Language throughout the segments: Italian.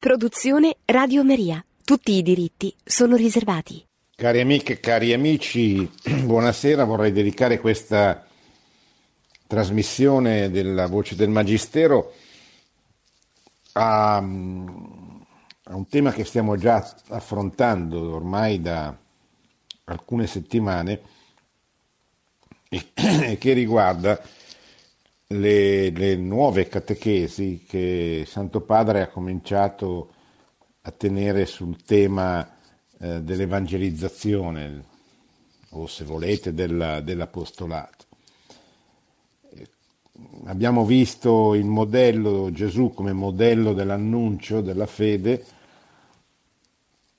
Produzione Radio Maria. Tutti i diritti sono riservati. Cari amiche cari amici, buonasera. Vorrei dedicare questa trasmissione della Voce del Magistero a, a un tema che stiamo già affrontando ormai da alcune settimane e che riguarda le, le, nuove catechesi che Santo Padre ha cominciato a tenere sul tema eh, dell'evangelizzazione o se volete della, dell'apostolato. Abbiamo visto il modello Gesù come modello dell'annuncio della fede,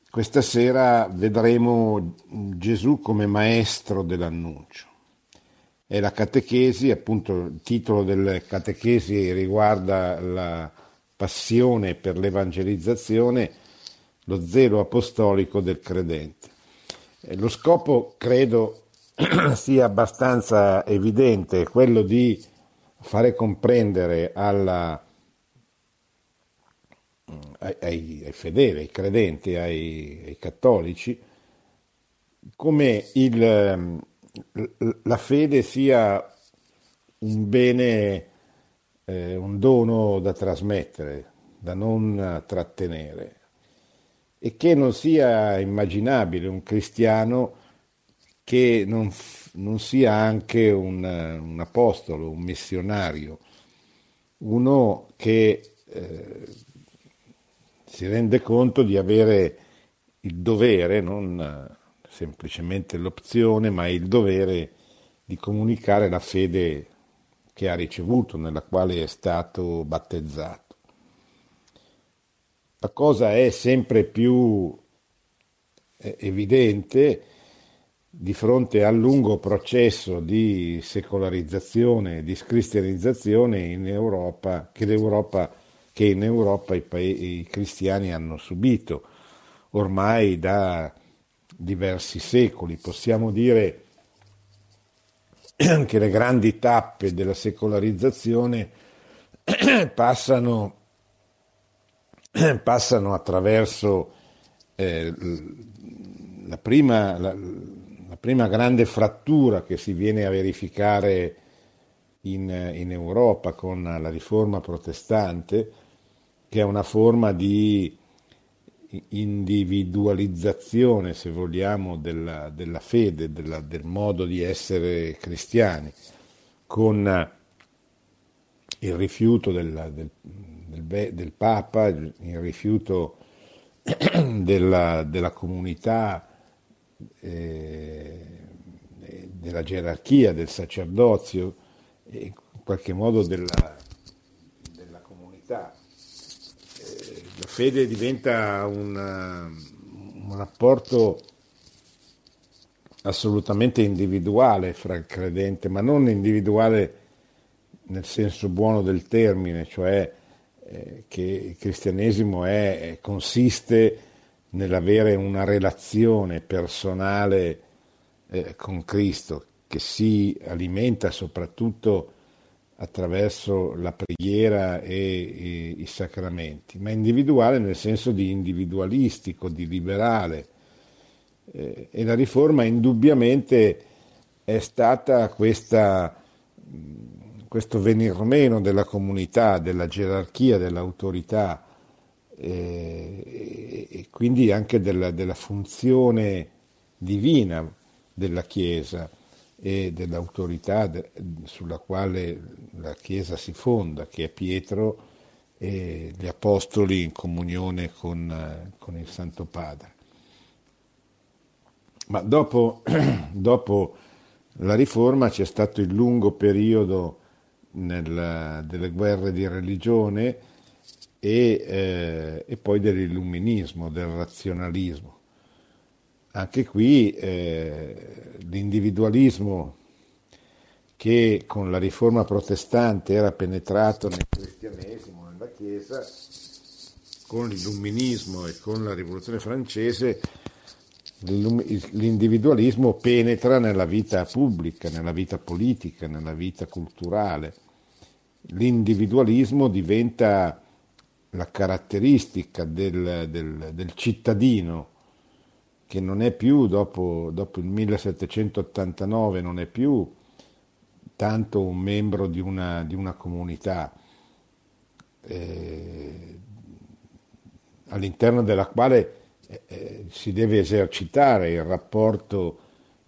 questa sera vedremo Gesù come maestro dell'annuncio è la catechesi, appunto il titolo delle catechesi riguarda la passione per l'evangelizzazione, lo zelo apostolico del credente. Lo scopo credo sia abbastanza evidente, quello di fare comprendere alla, ai, ai, ai, fedeli, ai credenti, ai, ai cattolici, come il, la fede sia un bene, eh, un dono da trasmettere, da non trattenere e che non sia immaginabile un cristiano che non, non sia anche un, un, apostolo, un missionario, uno che eh, si rende conto di avere il dovere, non semplicemente l'opzione, ma il dovere di comunicare la fede che ha ricevuto, nella quale è stato battezzato. La cosa è sempre più eh, evidente di fronte al lungo processo di secolarizzazione di scristianizzazione in Europa, che, che in Europa i, pa- i cristiani hanno subito ormai da diversi secoli. Possiamo dire che le grandi tappe della secolarizzazione passano, passano attraverso eh, la, prima, la, la, prima, grande frattura che si viene a verificare in, in Europa con la riforma protestante, che è una forma di individualizzazione, se vogliamo, della, della fede, della, del modo di essere cristiani, con il rifiuto del, del, del, del Papa, il rifiuto della, della comunità, eh, della gerarchia, del sacerdozio, in qualche modo della, della comunità la fede diventa un, un rapporto assolutamente individuale fra il credente, ma non individuale nel senso buono del termine, cioè eh, che il cristianesimo è, consiste nell'avere una relazione personale eh, con Cristo che si alimenta soprattutto attraverso la preghiera e, e, i sacramenti, ma individuale nel senso di individualistico, di liberale. Eh, e la riforma indubbiamente è stata questa, questo venir meno della comunità, della gerarchia, dell'autorità eh, e quindi anche della, della funzione divina della Chiesa e dell'autorità de, sulla quale la Chiesa si fonda, che è Pietro e gli Apostoli in comunione con, con il Santo Padre. Ma dopo, dopo, la Riforma c'è stato il lungo periodo nel, delle guerre di religione e, eh, e poi dell'illuminismo, del razionalismo anche qui eh, l'individualismo che con la riforma protestante era penetrato nel cristianesimo, nella Chiesa, con l'illuminismo e con la rivoluzione francese, l'individualismo penetra nella vita pubblica, nella vita politica, nella vita culturale. L'individualismo diventa la caratteristica del, del, del cittadino che non è più, dopo, dopo, il 1789, non è più tanto un membro di una, di una comunità eh, all'interno della quale eh, eh si deve esercitare il rapporto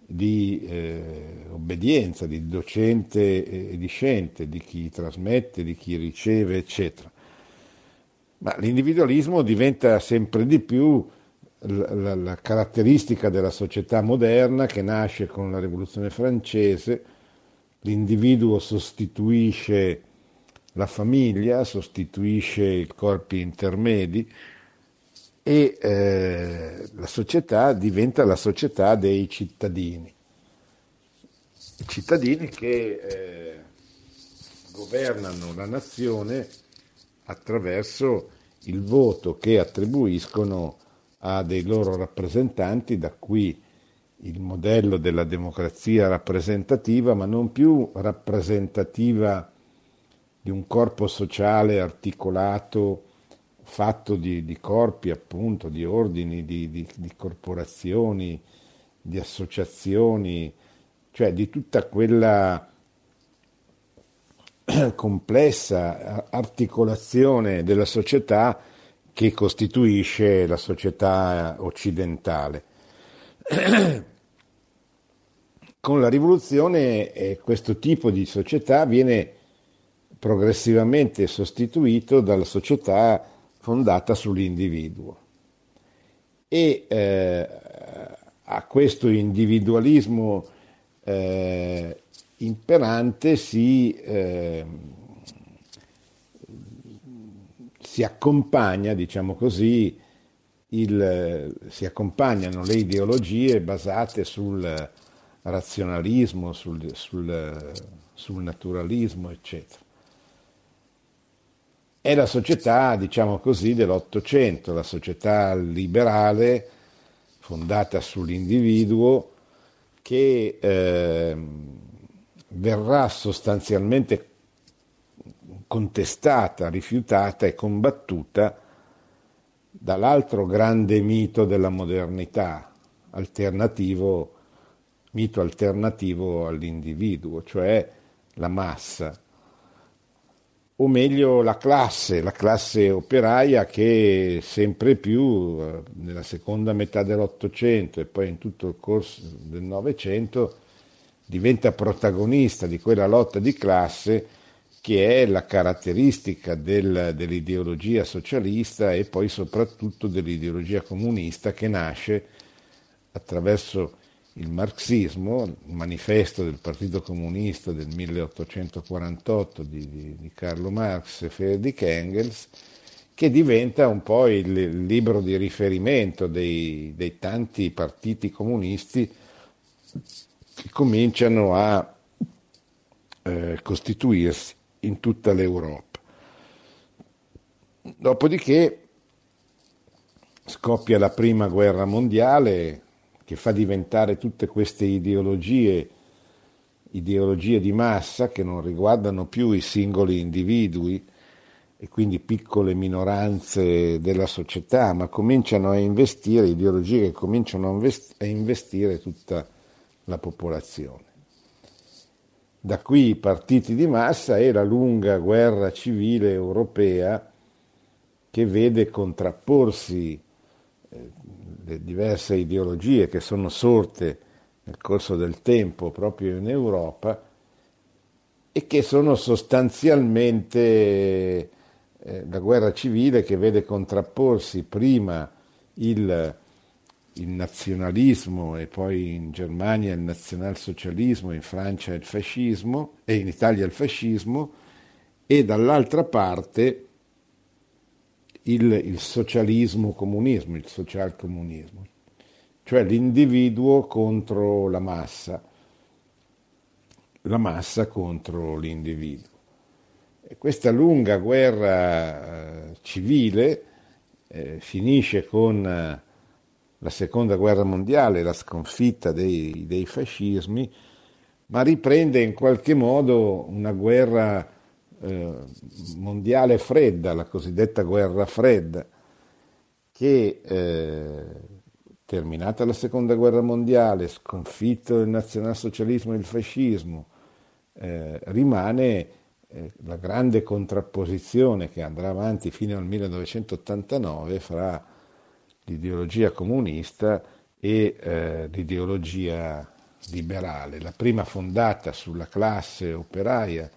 di eh, obbedienza, di docente e discente, di chi trasmette, di chi riceve, eccetera. Ma l'individualismo diventa sempre di più la, la, caratteristica della società moderna che nasce con la rivoluzione francese, l'individuo sostituisce la famiglia, sostituisce i corpi intermedi e eh, la società diventa la società dei cittadini. I cittadini che eh, governano la nazione attraverso il voto che attribuiscono a dei loro rappresentanti, da qui il modello della democrazia rappresentativa, ma non più rappresentativa di un corpo sociale articolato, fatto di, di corpi, appunto, di ordini, di, di, di corporazioni, di associazioni, cioè di tutta quella complessa articolazione della società che costituisce la società occidentale. Con la rivoluzione eh, questo tipo di società viene progressivamente sostituito dalla società fondata sull'individuo e eh, a questo individualismo eh, imperante si, eh, si accompagna, diciamo così, il, si accompagnano le ideologie basate sul razionalismo, sul, sul, sul naturalismo, eccetera. È la società, diciamo così, dell'Ottocento, la società liberale fondata sull'individuo che eh, verrà sostanzialmente contestata, rifiutata e combattuta dall'altro grande mito della modernità, alternativo, mito alternativo all'individuo, cioè la massa, o meglio la classe, la classe operaia che sempre più eh, nella seconda metà dell'Ottocento e poi in tutto il corso del Novecento diventa protagonista di quella lotta di classe che è la caratteristica del, dell'ideologia socialista e poi soprattutto dell'ideologia comunista che nasce attraverso il marxismo, il manifesto del Partito Comunista del 1848 di, di, di Carlo Marx e Friedrich Engels, che diventa un po' il, libro di riferimento dei, dei tanti partiti comunisti che cominciano a eh, costituirsi in tutta l'Europa. Dopodiché scoppia la prima guerra mondiale che fa diventare tutte queste ideologie ideologie di massa che non riguardano più i singoli individui e quindi piccole minoranze della società, ma cominciano a investire, ideologie che cominciano a investire tutta la popolazione. Da qui i partiti di massa e la lunga guerra civile europea che vede contrapporsi eh, le diverse ideologie che sono sorte nel corso del tempo proprio in Europa e che sono sostanzialmente eh, la guerra civile che vede contrapporsi prima il il nazionalismo e poi in Germania il nazionalsocialismo, in Francia il fascismo e in Italia il fascismo e dall'altra parte il, il socialismo-comunismo, il social-comunismo, cioè l'individuo contro la massa, la massa contro l'individuo. E questa lunga guerra eh, civile eh, finisce con... La seconda guerra mondiale, la sconfitta dei, dei fascismi, ma riprende in qualche modo una guerra eh, mondiale fredda, la cosiddetta guerra fredda, che eh, terminata la seconda guerra mondiale, sconfitto il nazionalsocialismo e il fascismo, eh, rimane eh, la grande contrapposizione che andrà avanti fino al 1989 fra l'ideologia comunista e eh, l'ideologia liberale, la prima fondata sulla classe operaia,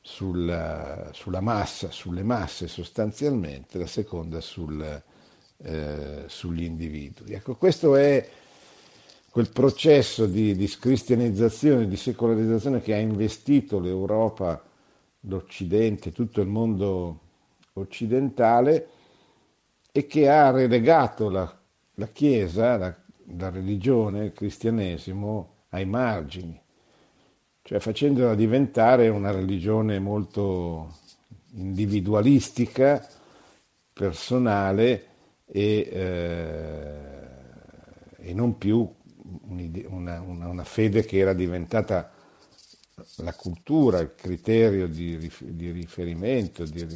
sulla, sulla massa, sulle masse sostanzialmente, la seconda sul, eh, sugli individui. Ecco, questo è quel processo di, di scristianizzazione, di secolarizzazione che ha investito l'Europa, l'Occidente, tutto il mondo occidentale e che ha relegato la, la Chiesa, la, la religione, il cristianesimo ai margini, cioè facendola diventare una religione molto individualistica, personale e, eh, e non più una, una, una, fede che era diventata la cultura, il criterio di, di riferimento, di,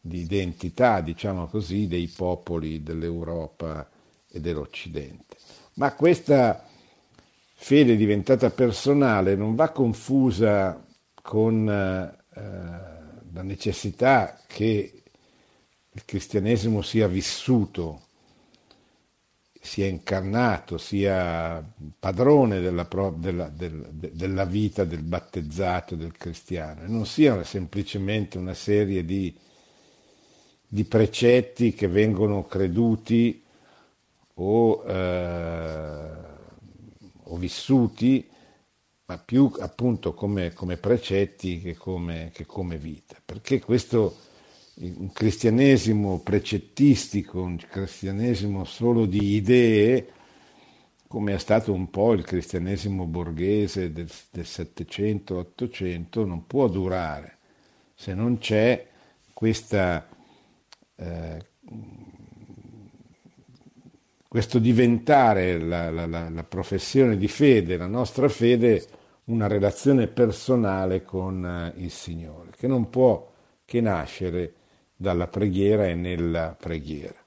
di identità, diciamo così, dei popoli dell'Europa e dell'Occidente. Ma questa fede diventata personale non va confusa con eh, la necessità che il cristianesimo sia vissuto, sia incarnato, sia padrone della, della, della, vita del battezzato, del cristiano, e non sia semplicemente una serie di, di precetti che vengono creduti o, eh, o vissuti, ma più appunto come, come precetti che come, che come, vita, perché questo un cristianesimo precettistico, un cristianesimo solo di idee, come è stato un po' il cristianesimo borghese del, del 700-800, non può durare se non c'è questa eh, questo diventare la, la, la, professione di fede, la nostra fede, una relazione personale con eh, il Signore, che non può che nascere dalla preghiera e nella preghiera.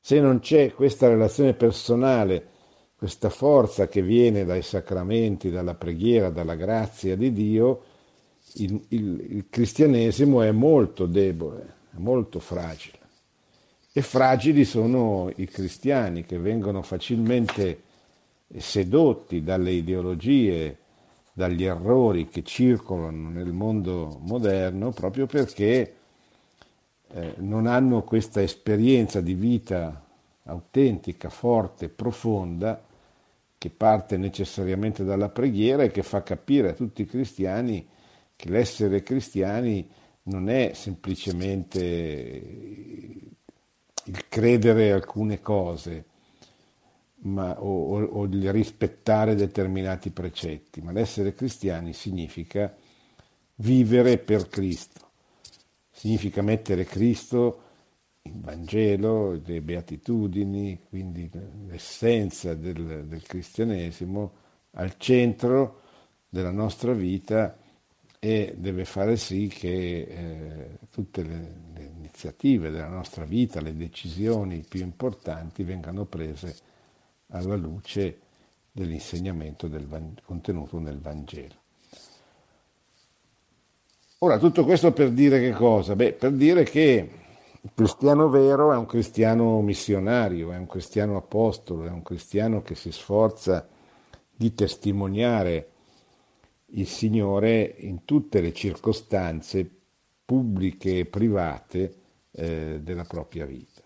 Se non c'è questa relazione personale, questa forza che viene dai sacramenti, dalla preghiera, dalla grazia di Dio, il, il, il cristianesimo è molto debole, molto fragile. E fragili sono i cristiani che vengono facilmente sedotti dalle ideologie, dagli errori che circolano nel mondo moderno proprio perché eh, non hanno questa esperienza di vita autentica, forte, profonda, che parte necessariamente dalla preghiera e che fa capire a tutti i cristiani che l'essere cristiani non è semplicemente il credere alcune cose ma, o, o, il rispettare determinati precetti, ma l'essere cristiani significa vivere per Cristo, significa mettere Cristo il Vangelo, le beatitudini, quindi l'essenza del, del cristianesimo al centro della nostra vita e deve fare sì che eh, tutte le, le, iniziative della nostra vita, le decisioni più importanti vengano prese alla luce dell'insegnamento del, contenuto nel Vangelo. Ora, tutto questo per dire che cosa? Beh, per dire che il cristiano vero è un cristiano missionario, è un cristiano apostolo, è un cristiano che si sforza di testimoniare il Signore in tutte le circostanze pubbliche e private eh, della propria vita.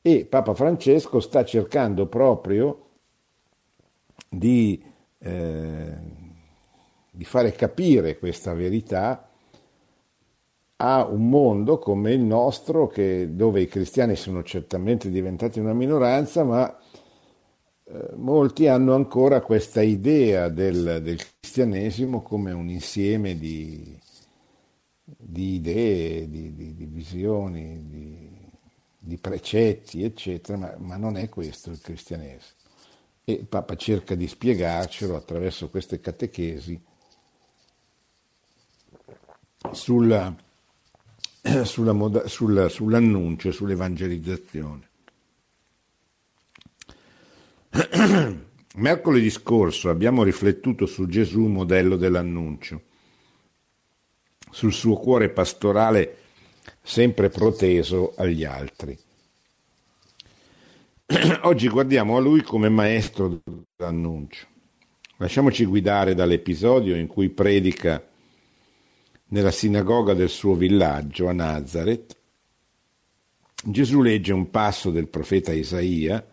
E Papa Francesco sta cercando proprio di, eh, di fare capire questa verità a un mondo come il nostro, che, dove i cristiani sono certamente diventati una minoranza, ma molti hanno ancora questa idea del, del, cristianesimo come un insieme di, di idee, di, di, di visioni, di, precetti, eccetera, ma, ma non è questo il cristianesimo. E Papa cerca di spiegarcelo attraverso queste catechesi sulla, sulla moda, sulla, sull'annuncio, sull'evangelizzazione. Mercoledì scorso abbiamo riflettuto su Gesù, modello dell'annuncio, sul suo cuore pastorale sempre proteso agli altri. Oggi guardiamo a lui come maestro dell'annuncio. Lasciamoci guidare dall'episodio in cui predica nella sinagoga del suo villaggio a Nazareth. Gesù legge un passo del profeta Isaia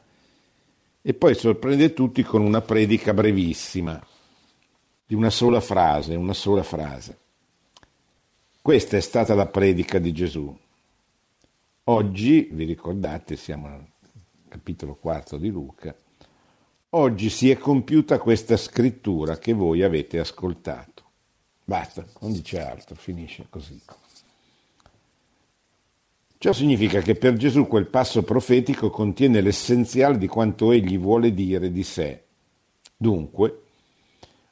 e poi sorprende tutti con una predica brevissima, di una sola frase, una sola frase. Questa è stata la predica di Gesù. Oggi, vi ricordate, siamo al capitolo quarto di Luca, oggi si è compiuta questa scrittura che voi avete ascoltato. Basta, non dice altro, finisce così. Ciò significa che per Gesù quel passo profetico contiene l'essenziale di quanto egli vuole dire di sé. Dunque,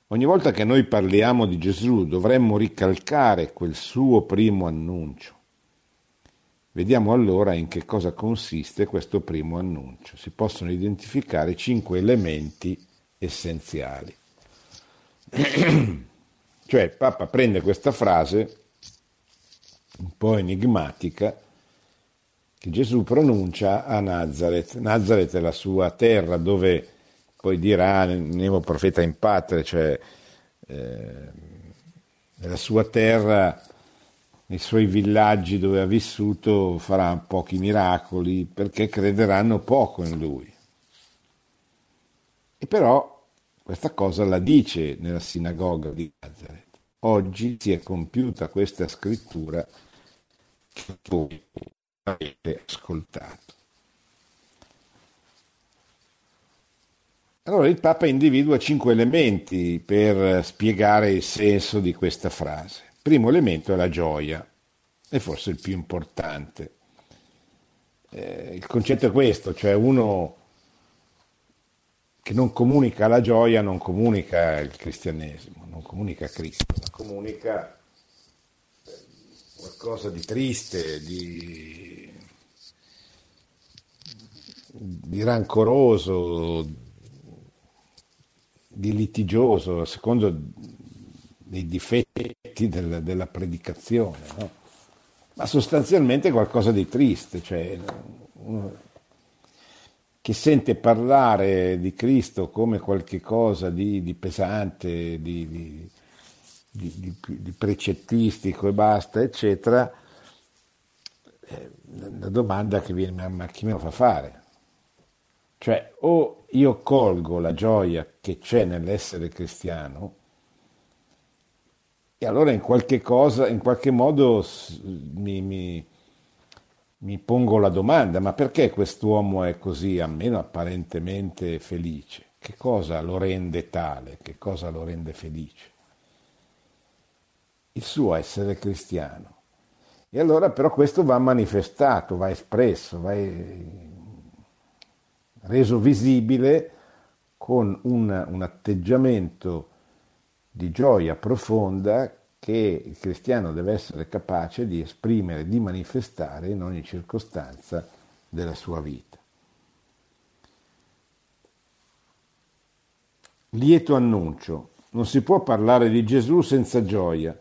ogni volta che noi parliamo di Gesù dovremmo ricalcare quel suo primo annuncio. Vediamo allora in che cosa consiste questo primo annuncio. Si possono identificare cinque elementi essenziali. cioè il Papa prende questa frase un po' enigmatica che Gesù pronuncia a Nazareth. Nazareth è la sua terra dove poi dirà Nemo profeta in patria, cioè eh, nella sua terra, nei suoi villaggi dove ha vissuto farà pochi miracoli perché crederanno poco in lui. E però questa cosa la dice nella sinagoga di Nazareth. Oggi si è compiuta questa scrittura che voi avete ascoltato. Allora il Papa individua cinque elementi per spiegare il senso di questa frase. Primo elemento è la gioia, e forse il più importante. Eh, il concetto è questo, cioè uno che non comunica la gioia non comunica il cristianesimo, non comunica Cristo, ma comunica qualcosa di triste, di di rancoroso, di litigioso, a secondo dei difetti della, della predicazione, no? ma sostanzialmente qualcosa di triste, cioè uno che sente parlare di Cristo come qualcosa di, di pesante, di, di, di, precettistico e basta, eccetera, eh, la domanda che viene, ma chi me lo fa fare? Cioè, o io colgo la gioia che c'è nell'essere cristiano, e allora in qualche cosa, in qualche modo mi, mi, mi pongo la domanda, ma perché quest'uomo è così, almeno apparentemente felice? Che cosa lo rende tale? Che cosa lo rende felice? Il suo essere cristiano. E allora però questo va manifestato, va espresso, va reso visibile con un, un atteggiamento di gioia profonda che il cristiano deve essere capace di esprimere, di manifestare in ogni circostanza della sua vita. Lieto annuncio. Non si può parlare di Gesù senza gioia,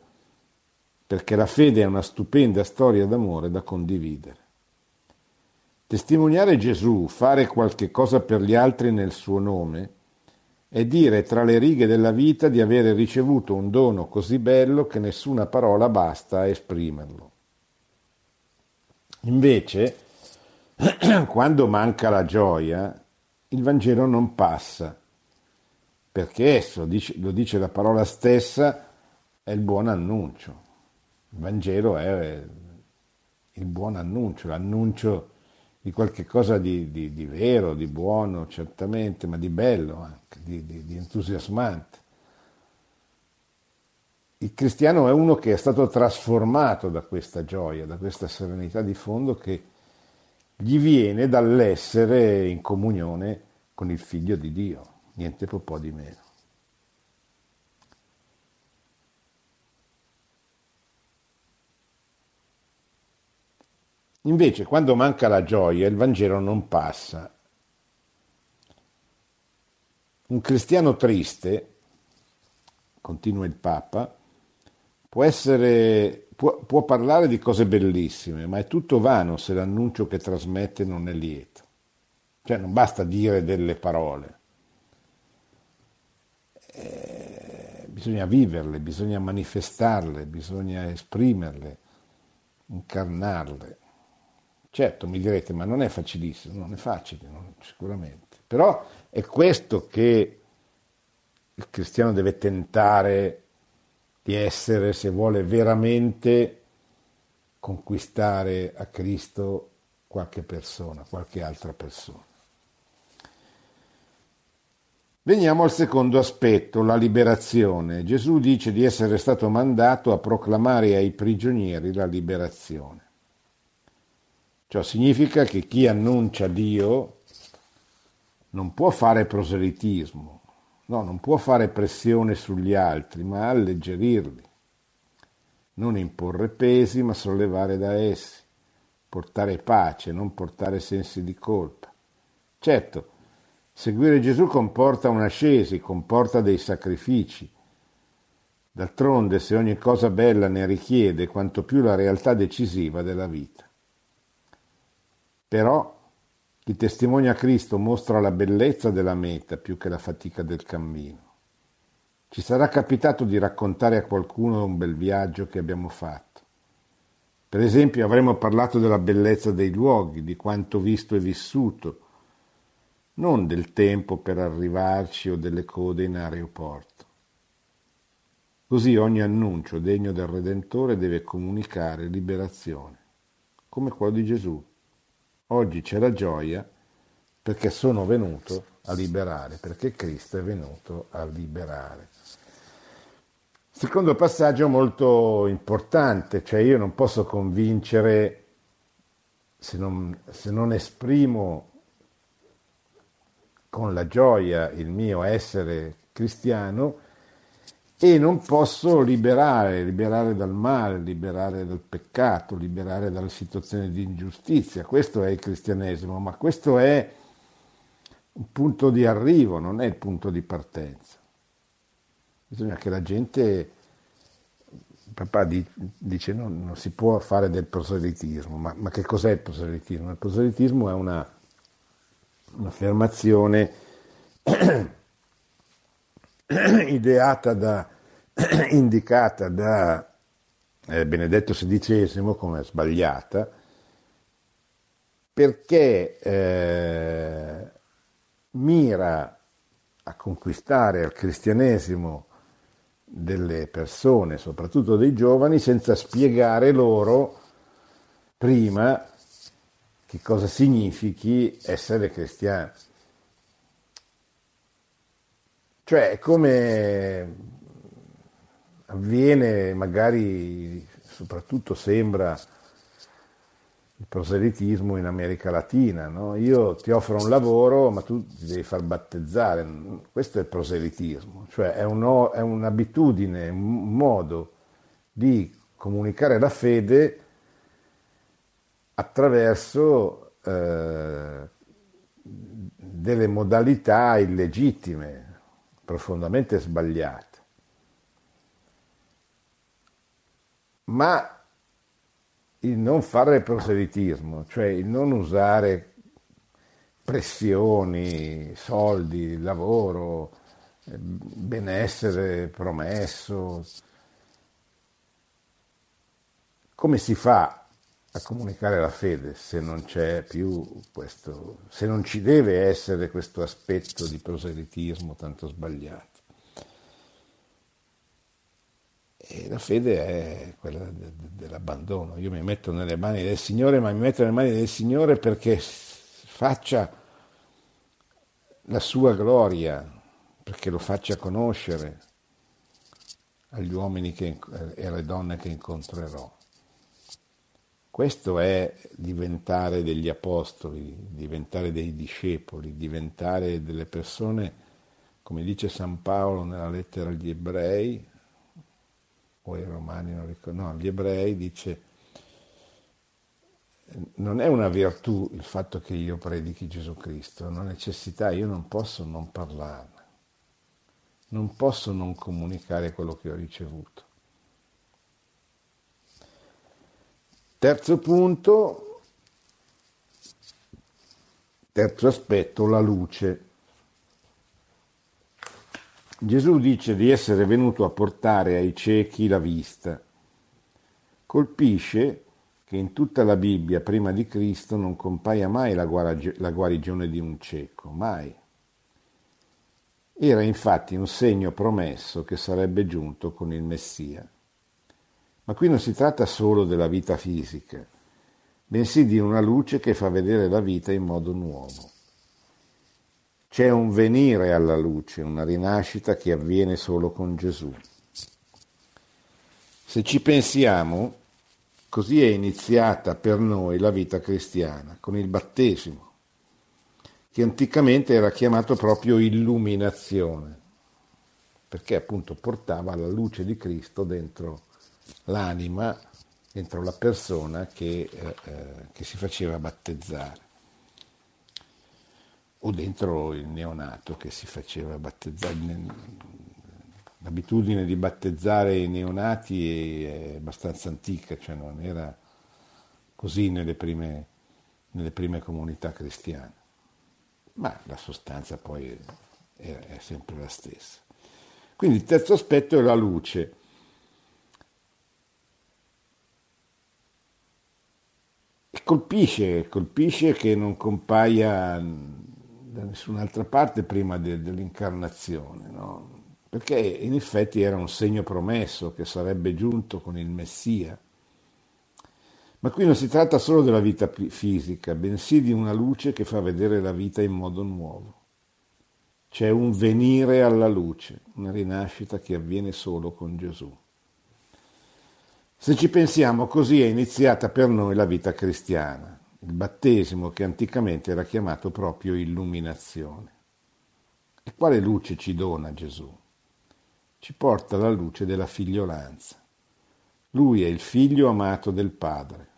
perché la fede è una stupenda storia d'amore da condividere. Testimoniare Gesù, fare qualche cosa per gli altri nel suo nome, è dire tra le righe della vita di avere ricevuto un dono così bello che nessuna parola basta a esprimerlo. Invece, quando manca la gioia, il Vangelo non passa, perché esso, lo dice la parola stessa, è il buon annuncio. Il Vangelo è il buon annuncio, l'annuncio di qualche cosa di, di, di, vero, di buono, certamente, ma di bello anche, di, di entusiasmante. Il cristiano è uno che è stato trasformato da questa gioia, da questa serenità di fondo che gli viene dall'essere in comunione con il figlio di Dio, niente po' di meno. Invece, quando manca la gioia, il Vangelo non passa. Un cristiano triste, continua il Papa, può, essere, può, può parlare di cose bellissime, ma è tutto vano se l'annuncio che trasmette non è lieto. Cioè non basta dire delle parole. Eh, bisogna viverle, bisogna manifestarle, bisogna esprimerle, incarnarle. Certo, mi direte, ma non è facilissimo, non è facile, non, sicuramente. Però è questo che il cristiano deve tentare di essere se vuole veramente conquistare a Cristo qualche persona, qualche altra persona. Veniamo al secondo aspetto, la liberazione. Gesù dice di essere stato mandato a proclamare ai prigionieri la liberazione. Ciò significa che chi annuncia Dio non può fare proselitismo, no, non può fare pressione sugli altri, ma alleggerirli, non imporre pesi, ma sollevare da essi, portare pace, non portare sensi di colpa. Certo, Seguire Gesù comporta un'ascesi, comporta dei sacrifici. D'altronde, se ogni cosa bella ne richiede, quanto più la realtà decisiva della vita. Però chi testimonia Cristo mostra la bellezza della meta più che la fatica del cammino. Ci sarà capitato di raccontare a qualcuno un bel viaggio che abbiamo fatto. Per esempio avremo parlato della bellezza dei luoghi, di quanto visto e vissuto, non del tempo per arrivarci o delle code in aeroporto. Così ogni annuncio degno del Redentore deve comunicare liberazione, come quello di Gesù. Oggi c'è la gioia perché sono venuto a liberare, perché Cristo è venuto a liberare. Secondo passaggio molto importante, cioè io non posso convincere se non, se non esprimo con la gioia il mio essere cristiano e non posso liberare, liberare dal male, liberare dal peccato, liberare dalle situazioni di ingiustizia. Questo è il cristianesimo, ma questo è un punto di arrivo, non è il punto di partenza. Bisogna che la gente, papà dice no, non si può fare del proselitismo, ma, ma che cos'è il proselitismo? Il proselitismo è una un'affermazione ideata da, indicata da eh, Benedetto XVI come sbagliata, perché eh, mira a conquistare al cristianesimo delle persone, soprattutto dei giovani, senza spiegare loro prima che cosa significhi essere cristiani. Cioè, come avviene magari, soprattutto sembra, il proselitismo in America Latina. No? Io ti offro un lavoro, ma tu ti devi far battezzare. Questo è il proselitismo, cioè è, un, è un'abitudine, un modo di comunicare la fede attraverso eh, delle modalità illegittime, profondamente sbagliate. Ma il non fare proselitismo, cioè il non usare pressioni, soldi, lavoro, eh, benessere promesso, come si fa a comunicare la fede se non c'è più questo, se non ci deve essere questo aspetto di proselitismo tanto sbagliato. E la fede è quella dell'abbandono. Io mi metto nelle mani del Signore, ma mi metto nelle mani del Signore perché faccia la sua gloria, perché lo faccia conoscere agli uomini che, e alle donne che incontrerò. Questo è diventare degli apostoli, diventare dei discepoli, diventare delle persone, come dice San Paolo nella lettera agli ebrei, o ai romani, non ricordo, no, agli ebrei dice non è una virtù il fatto che io predichi Gesù Cristo, è una necessità, io non posso non parlarne, non posso non comunicare quello che ho ricevuto. Terzo punto, terzo aspetto, la luce. Gesù dice di essere venuto a portare ai ciechi la vista. Colpisce che in tutta la Bibbia prima di Cristo non compaia mai la, guarigione di un cieco, mai. Era infatti un segno promesso che sarebbe giunto con il Messia. Ma qui non si tratta solo della vita fisica, bensì di una luce che fa vedere la vita in modo nuovo. C'è un venire alla luce, una rinascita che avviene solo con Gesù. Se ci pensiamo, così è iniziata per noi la vita cristiana, con il battesimo, che anticamente era chiamato proprio illuminazione, perché appunto portava la luce di Cristo dentro l'anima, dentro la persona che, eh, eh che si faceva battezzare o dentro il neonato che si faceva battezzare. L'abitudine di battezzare i neonati è abbastanza antica, cioè non era così nelle prime, nelle prime comunità cristiane, ma la sostanza poi è, è sempre la stessa. Quindi il terzo aspetto è la luce. colpisce, colpisce che non compaia da nessun'altra parte prima de, dell'incarnazione, no? perché in effetti era un segno promesso che sarebbe giunto con il Messia. Ma qui non si tratta solo della vita fisica, bensì di una luce che fa vedere la vita in modo nuovo. C'è un venire alla luce, una rinascita che avviene solo con Gesù. Se ci pensiamo, così è iniziata per noi la vita cristiana il battesimo che anticamente era chiamato proprio illuminazione. E quale luce ci dona Gesù? Ci porta la luce della figliolanza. Lui è il figlio amato del Padre,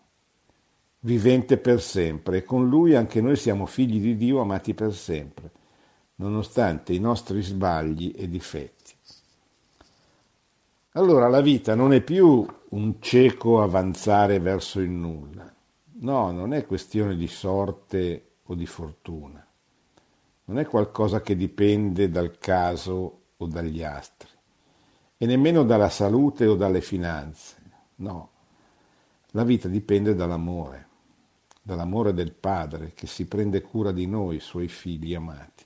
vivente per sempre, e con lui anche noi siamo figli di Dio amati per sempre, nonostante i nostri sbagli e difetti. Allora la vita non è più un cieco avanzare verso il nulla, No, non è questione di sorte o di fortuna. Non è qualcosa che dipende dal caso o dagli astri. E nemmeno dalla salute o dalle finanze. No. La vita dipende dall'amore, dall'amore del Padre che si prende cura di noi, suoi figli amati.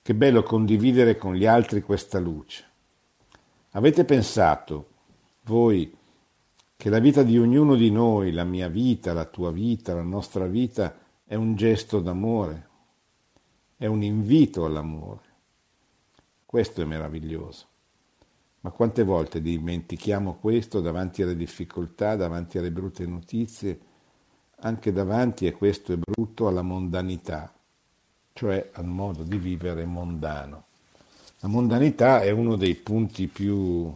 Che bello condividere con gli altri questa luce. Avete pensato, voi che la vita di ognuno di noi, la mia vita, la tua vita, la nostra vita, è un gesto d'amore, è un invito all'amore. Questo è meraviglioso. Ma quante volte dimentichiamo questo davanti alle difficoltà, davanti alle brutte notizie, anche davanti, e questo è brutto, alla mondanità, cioè al modo di vivere mondano. La mondanità è uno dei punti più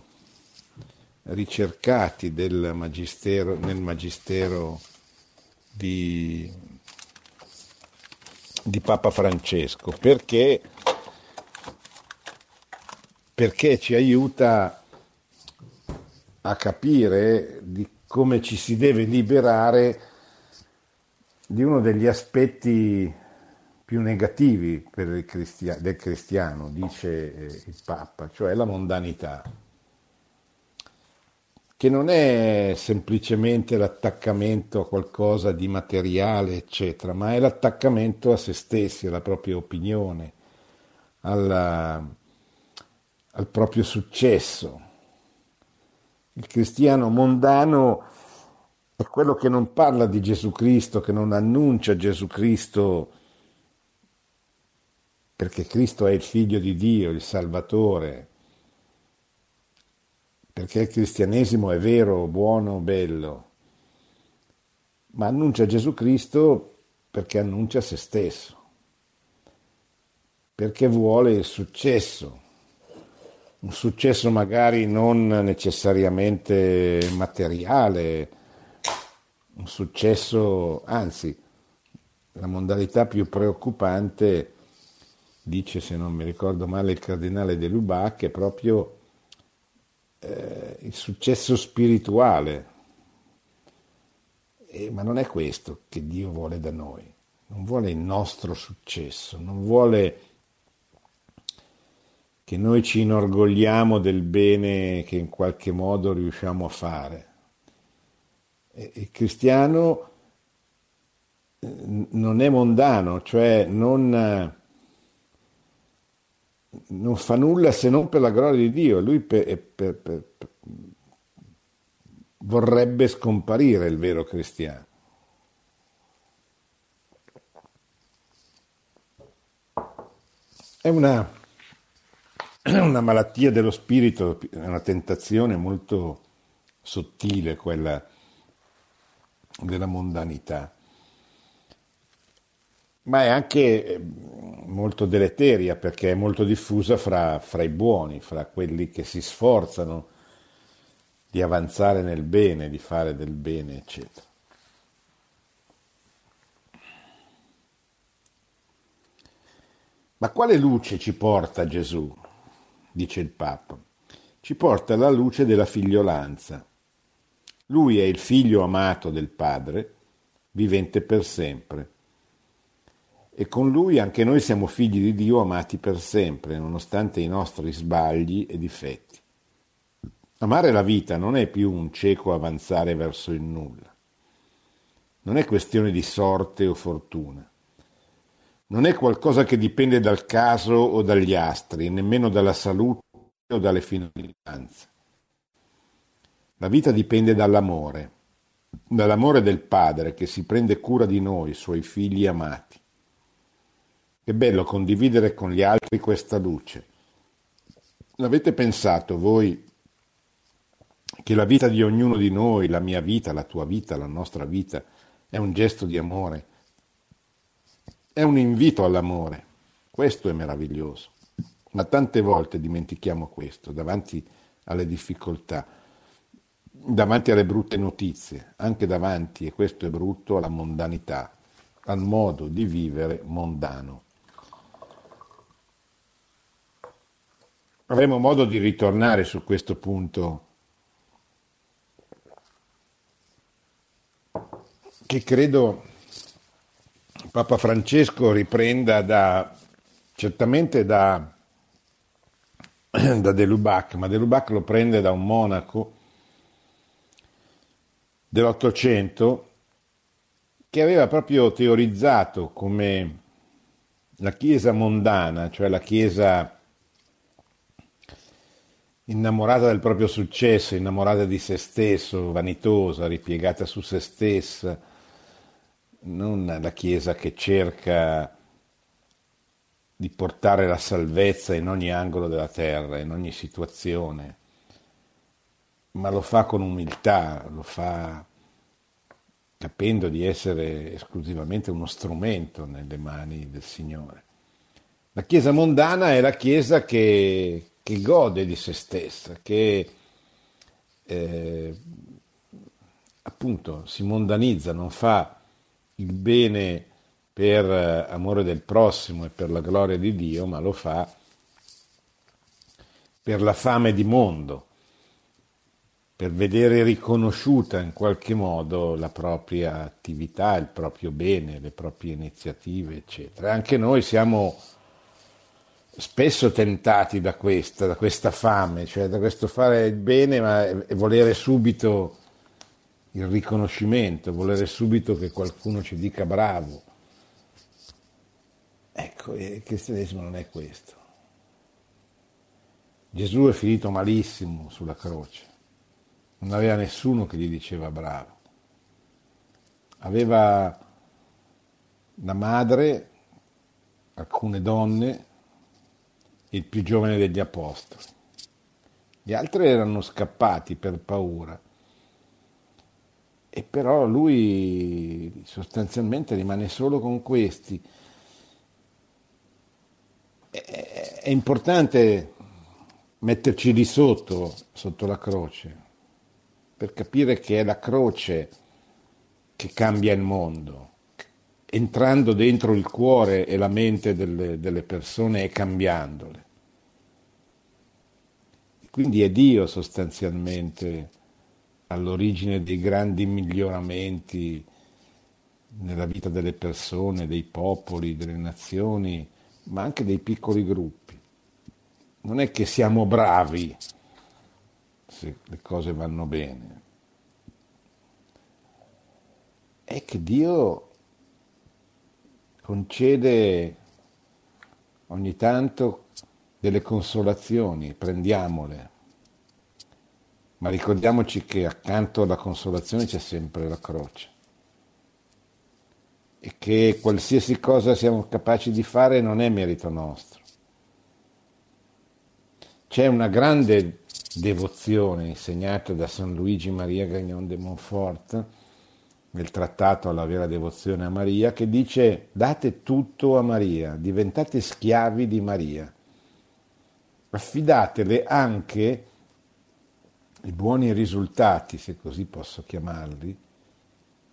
ricercati magistero, nel magistero di, di Papa Francesco, perché, perché ci aiuta a capire di come ci si deve liberare di uno degli aspetti più negativi del cristiano, dice eh, il Papa, cioè la mondanità che non è semplicemente l'attaccamento a qualcosa di materiale, eccetera, ma è l'attaccamento a se stessi, alla propria opinione, alla, al proprio successo. Il cristiano mondano è quello che non parla di Gesù Cristo, che non annuncia Gesù Cristo perché Cristo è il figlio di Dio, il Salvatore, perché il cristianesimo è vero, buono, bello, ma annuncia Gesù Cristo perché annuncia se stesso, perché vuole il successo, un successo magari non necessariamente materiale, un successo, anzi, la modalità più preoccupante, dice se non mi ricordo male il cardinale De Lubac, è proprio eh, il successo spirituale. Eh, ma non è questo che Dio vuole da noi, non vuole il nostro successo, non vuole che noi ci inorgogliamo del bene che in qualche modo riusciamo a fare. Il cristiano non è mondano, cioè non, non, fa nulla se non per la gloria di Dio, lui per, per, per, vorrebbe scomparire il vero cristiano. È una, una malattia dello spirito, è una tentazione molto sottile quella della mondanità ma è anche eh, molto deleteria perché è molto diffusa fra, fra, i buoni, fra quelli che si sforzano di avanzare nel bene, di fare del bene, eccetera. Ma quale luce ci porta Gesù? dice il Papa. Ci porta la luce della figliolanza. Lui è il figlio amato del Padre, vivente per sempre e con lui anche noi siamo figli di Dio amati per sempre, nonostante i nostri sbagli e difetti. Amare la vita non è più un cieco avanzare verso il nulla. Non è questione di sorte o fortuna. Non è qualcosa che dipende dal caso o dagli astri, nemmeno dalla salute o dalle finanze. La vita dipende dall'amore, dall'amore del Padre che si prende cura di noi, suoi figli amati. È bello condividere con gli altri questa luce. L'avete pensato voi che la vita di ognuno di noi, la mia vita, la tua vita, la nostra vita, è un gesto di amore? È un invito all'amore. Questo è meraviglioso. Ma tante volte dimentichiamo questo davanti alle difficoltà, davanti alle brutte notizie, anche davanti, e questo è brutto, alla mondanità, al modo di vivere mondano. Avremo modo di ritornare su questo punto. Che credo Papa Francesco riprenda da, certamente da, da De Lubac, ma De Lubac lo prende da un monaco dell'Ottocento che aveva proprio teorizzato come la Chiesa mondana, cioè la Chiesa innamorata del proprio successo, innamorata di se stesso, vanitosa, ripiegata su se stessa, non la Chiesa che cerca di portare la salvezza in ogni angolo della terra, in ogni situazione, ma lo fa con umiltà, lo fa capendo di essere esclusivamente uno strumento nelle mani del Signore. La Chiesa mondana è la Chiesa che, che gode di se stessa, che eh, appunto si mondanizza, non fa il bene per eh, amore del prossimo e per la gloria di Dio, ma lo fa per la fame di mondo, per vedere riconosciuta in qualche modo la propria attività, il proprio bene, le proprie iniziative, eccetera. Anche noi siamo spesso tentati da questa, da questa fame, cioè da questo fare il bene ma e volere subito il riconoscimento, volere subito che qualcuno ci dica bravo. Ecco, il cristianesimo non è questo. Gesù è finito malissimo sulla croce, non aveva nessuno che gli diceva bravo. Aveva la madre, alcune donne, il più giovane degli apostoli. Gli altri erano scappati per paura. E però lui sostanzialmente rimane solo con questi. È importante metterci di sotto, sotto la croce, per capire che è la croce che cambia il mondo, entrando dentro il cuore e la mente delle, delle persone e cambiandole. Quindi è Dio sostanzialmente all'origine dei grandi miglioramenti nella vita delle persone, dei popoli, delle nazioni, ma anche dei piccoli gruppi. Non è che siamo bravi se le cose vanno bene, è che Dio concede ogni tanto delle consolazioni, prendiamole, ma ricordiamoci che accanto alla consolazione c'è sempre la croce e che qualsiasi cosa siamo capaci di fare non è merito nostro. C'è una grande devozione insegnata da San Luigi Maria Gagnon de Montfort nel trattato alla vera devozione a Maria che dice date tutto a Maria, diventate schiavi di Maria, affidatele anche i buoni risultati, se così posso chiamarli,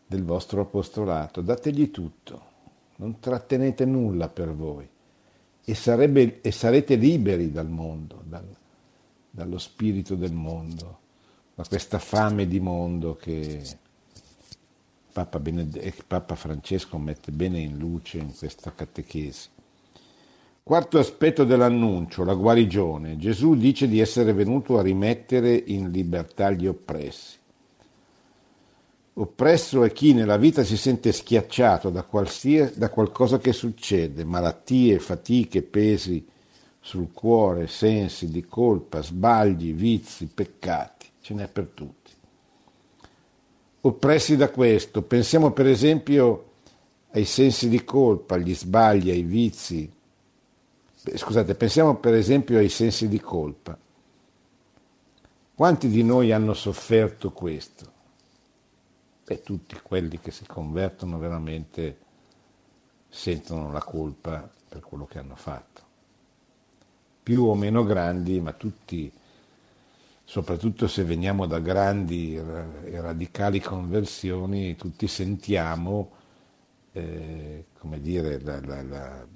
del vostro apostolato, dategli tutto, non trattenete nulla per voi. E, sarebbe, e sarete liberi dal mondo, dal, dallo spirito del mondo, da questa fame di mondo che Papa, Bened- Papa Francesco mette bene in luce in questa catechesi. Quarto aspetto dell'annuncio, la guarigione. Gesù dice di essere venuto a rimettere in libertà gli oppressi. Oppresso è chi nella vita si sente schiacciato da, da qualcosa che succede, malattie, fatiche, pesi sul cuore, sensi di colpa, sbagli, vizi, peccati. Ce n'è per tutti. Oppressi da questo, pensiamo per esempio ai sensi di colpa, agli sbagli, ai vizi, Scusate, pensiamo per esempio ai sensi di colpa. Quanti di noi hanno sofferto questo? Beh, tutti quelli che si convertono veramente sentono la colpa per quello che hanno fatto. Più o meno grandi, ma tutti, soprattutto se veniamo da grandi e radicali conversioni, tutti sentiamo, eh, come dire, la, la, la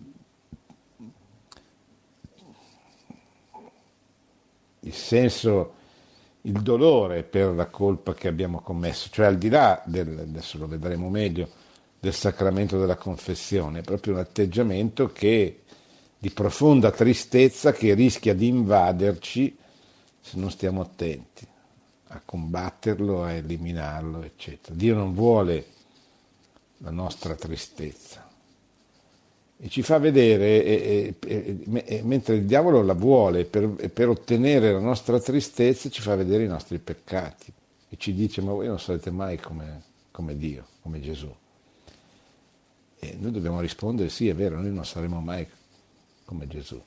il senso, il dolore per la colpa che abbiamo commesso, cioè al di là del, adesso lo vedremo meglio, del sacramento della confessione, è proprio un atteggiamento che, di profonda tristezza che rischia di invaderci se non stiamo attenti a combatterlo, a eliminarlo, eccetera. Dio non vuole la nostra tristezza e ci fa vedere, e, e, e, mentre il diavolo la vuole per, per, ottenere la nostra tristezza, ci fa vedere i nostri peccati e ci dice ma voi non sarete mai come, come Dio, come Gesù. E noi dobbiamo rispondere sì, è vero, noi non saremo mai come Gesù,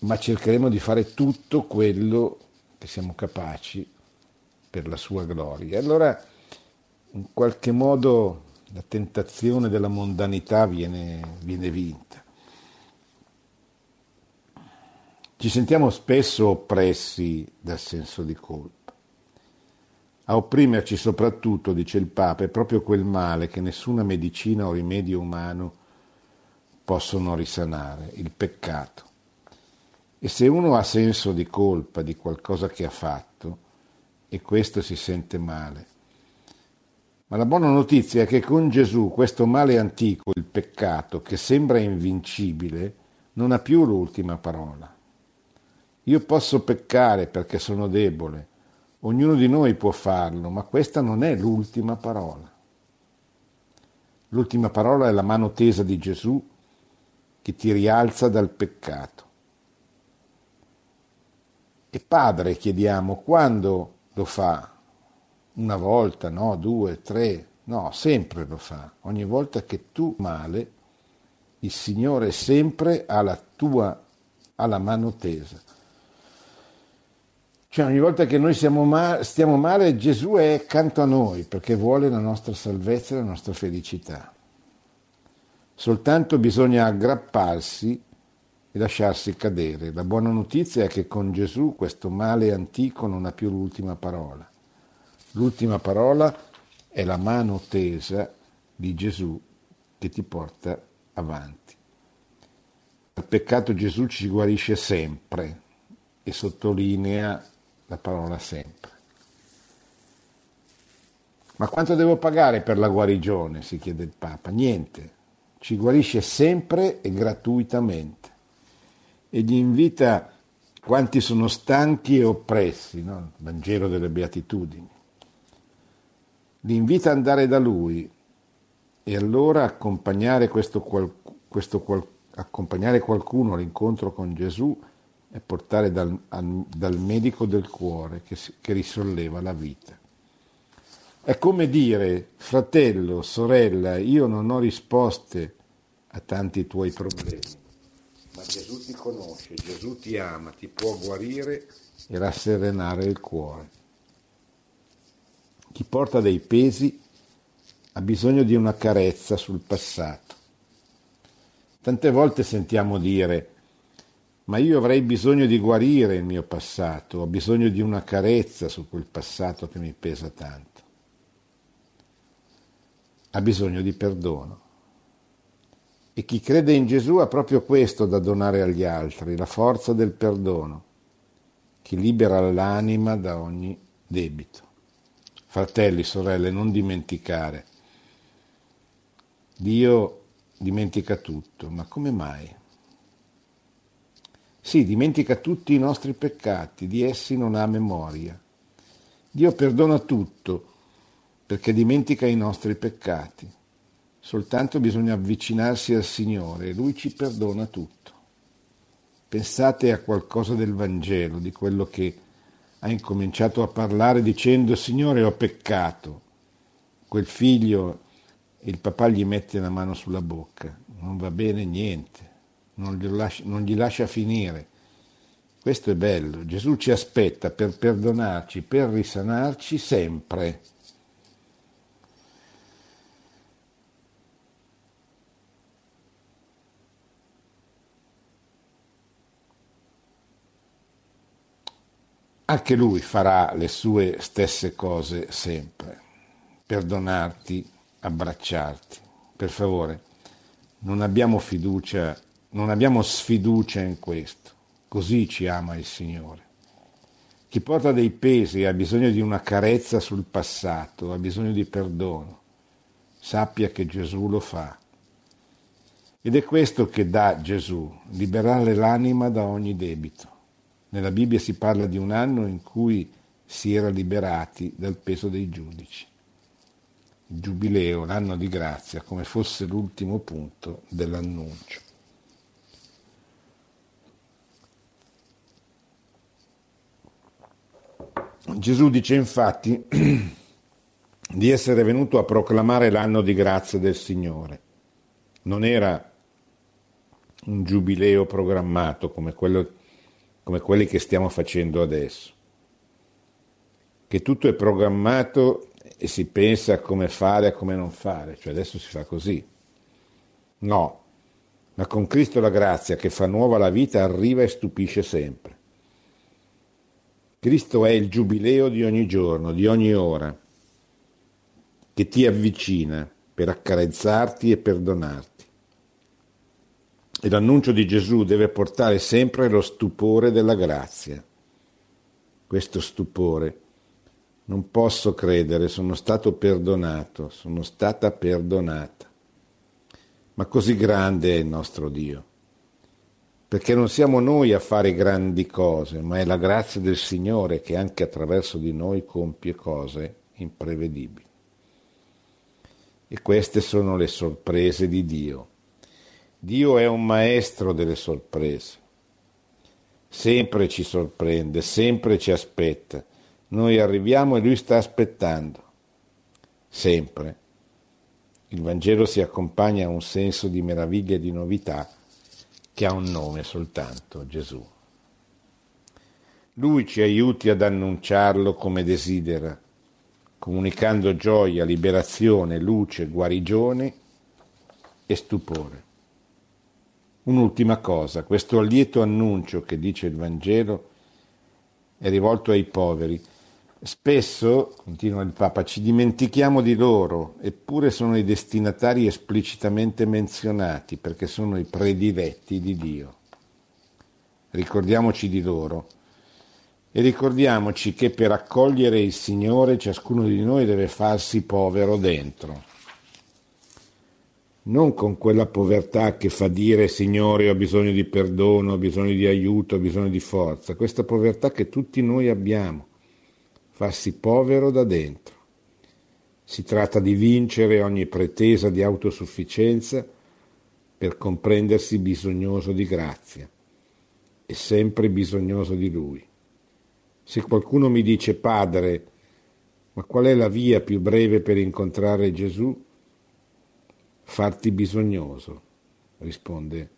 ma cercheremo di fare tutto quello che siamo capaci per la sua gloria. Allora in qualche modo la tentazione della mondanità viene, viene vinta. Ci sentiamo spesso oppressi dal senso di colpa. A opprimerci soprattutto, dice il Papa, è proprio quel male che nessuna medicina o rimedio umano possono risanare, il peccato. E se uno ha senso di colpa di qualcosa che ha fatto, e questo si sente male, ma la buona notizia è che con Gesù questo male antico, il peccato, che sembra invincibile, non ha più l'ultima parola. Io posso peccare perché sono debole, ognuno di noi può farlo, ma questa non è l'ultima parola. L'ultima parola è la mano tesa di Gesù che ti rialza dal peccato. E Padre, chiediamo, quando lo fa? una volta, no, due, tre, no, sempre lo fa. Ogni volta che tu male, il Signore sempre ha la tua, ha mano tesa. Cioè ogni volta che noi male, stiamo male, Gesù è accanto a noi perché vuole la nostra salvezza e la nostra felicità. Soltanto bisogna aggrapparsi e lasciarsi cadere. La buona notizia è che con Gesù questo male antico non ha più l'ultima parola l'ultima parola è la mano tesa di Gesù che ti porta avanti. Il peccato Gesù ci guarisce sempre e sottolinea la parola sempre. Ma quanto devo pagare per la guarigione? si chiede il Papa. Niente, ci guarisce sempre e gratuitamente. E gli invita quanti sono stanchi e oppressi, no? il Vangelo delle Beatitudini. Li invita ad andare da Lui e allora accompagnare, questo, questo, accompagnare qualcuno all'incontro con Gesù e portare dal, dal medico del cuore che, che risolleva la vita. È come dire, fratello, sorella, io non ho risposte a tanti tuoi problemi, ma Gesù ti conosce, Gesù ti ama, ti può guarire e rasserenare il cuore. Chi porta dei pesi ha bisogno di una carezza sul passato. Tante volte sentiamo dire, ma io avrei bisogno di guarire il mio passato, ho bisogno di una carezza su quel passato che mi pesa tanto ha bisogno di perdono. E chi crede in Gesù ha proprio questo da donare agli altri, la forza del perdono, che libera l'anima da ogni debito. Fratelli, sorelle, non dimenticare. Dio dimentica tutto, ma come mai? Sì, dimentica tutti i nostri peccati, di essi non ha memoria. Dio perdona tutto, perché dimentica i nostri peccati. Soltanto bisogna avvicinarsi al Signore e Lui ci perdona tutto. Pensate a qualcosa del Vangelo, di quello che ha incominciato a parlare dicendo Signore ho peccato. Quel figlio, il papà gli mette la mano sulla bocca, non va bene niente, non gli lascia, non gli lascia finire. Questo è bello, Gesù ci aspetta per perdonarci, per risanarci sempre. Anche lui farà le sue stesse cose sempre, perdonarti, abbracciarti. Per favore, non abbiamo fiducia, non abbiamo sfiducia in questo, così ci ama il Signore. Chi porta dei pesi ha bisogno di una carezza sul passato, ha bisogno di perdono. Sappia che Gesù lo fa. Ed è questo che dà Gesù, liberare l'anima da ogni debito. Nella Bibbia si parla di un anno in cui si era liberati dal peso dei giudici. Il giubileo, l'anno di grazia, come fosse l'ultimo punto dell'annuncio. Gesù dice infatti di essere venuto a proclamare l'anno di grazia del Signore. Non era un giubileo programmato come quello come quelli che stiamo facendo adesso, che tutto è programmato e si pensa a come fare a come non fare, cioè adesso si fa così. No, ma con Cristo la grazia che fa nuova la vita arriva e stupisce sempre. Cristo è il giubileo di ogni giorno, di ogni ora, che ti avvicina per accarezzarti e perdonarti. E l'annuncio di Gesù deve portare sempre lo stupore della grazia. Questo stupore. Non posso credere, sono stato perdonato, sono stata perdonata. Ma così grande è il nostro Dio. Perché non siamo noi a fare grandi cose, ma è la grazia del Signore che anche attraverso di noi compie cose imprevedibili. E queste sono le sorprese di Dio Dio è un maestro delle sorprese. Sempre ci sorprende, sempre ci aspetta. Noi arriviamo e lui sta aspettando. Sempre. Il Vangelo si accompagna a un senso di meraviglia e di novità che ha un nome soltanto, Gesù. Lui ci aiuti ad annunciarlo come desidera, comunicando gioia, liberazione, luce, guarigione e stupore. Un'ultima cosa, questo lieto annuncio che dice il Vangelo è rivolto ai poveri, Spesso, continua il Papa, ci dimentichiamo di loro, eppure sono i destinatari esplicitamente menzionati perché sono i prediletti di Dio. Ricordiamoci di loro e ricordiamoci che per accogliere il Signore ciascuno di noi deve farsi povero dentro. Non con quella povertà che fa dire Signore ho bisogno di perdono, ho bisogno di aiuto, ho bisogno di forza, questa povertà che tutti noi abbiamo farsi povero da dentro. Si tratta di vincere ogni pretesa di autosufficienza per comprendersi bisognoso di grazia e sempre bisognoso di Lui. Se qualcuno mi dice Padre, ma qual è la via più breve per incontrare Gesù? Farti bisognoso, risponde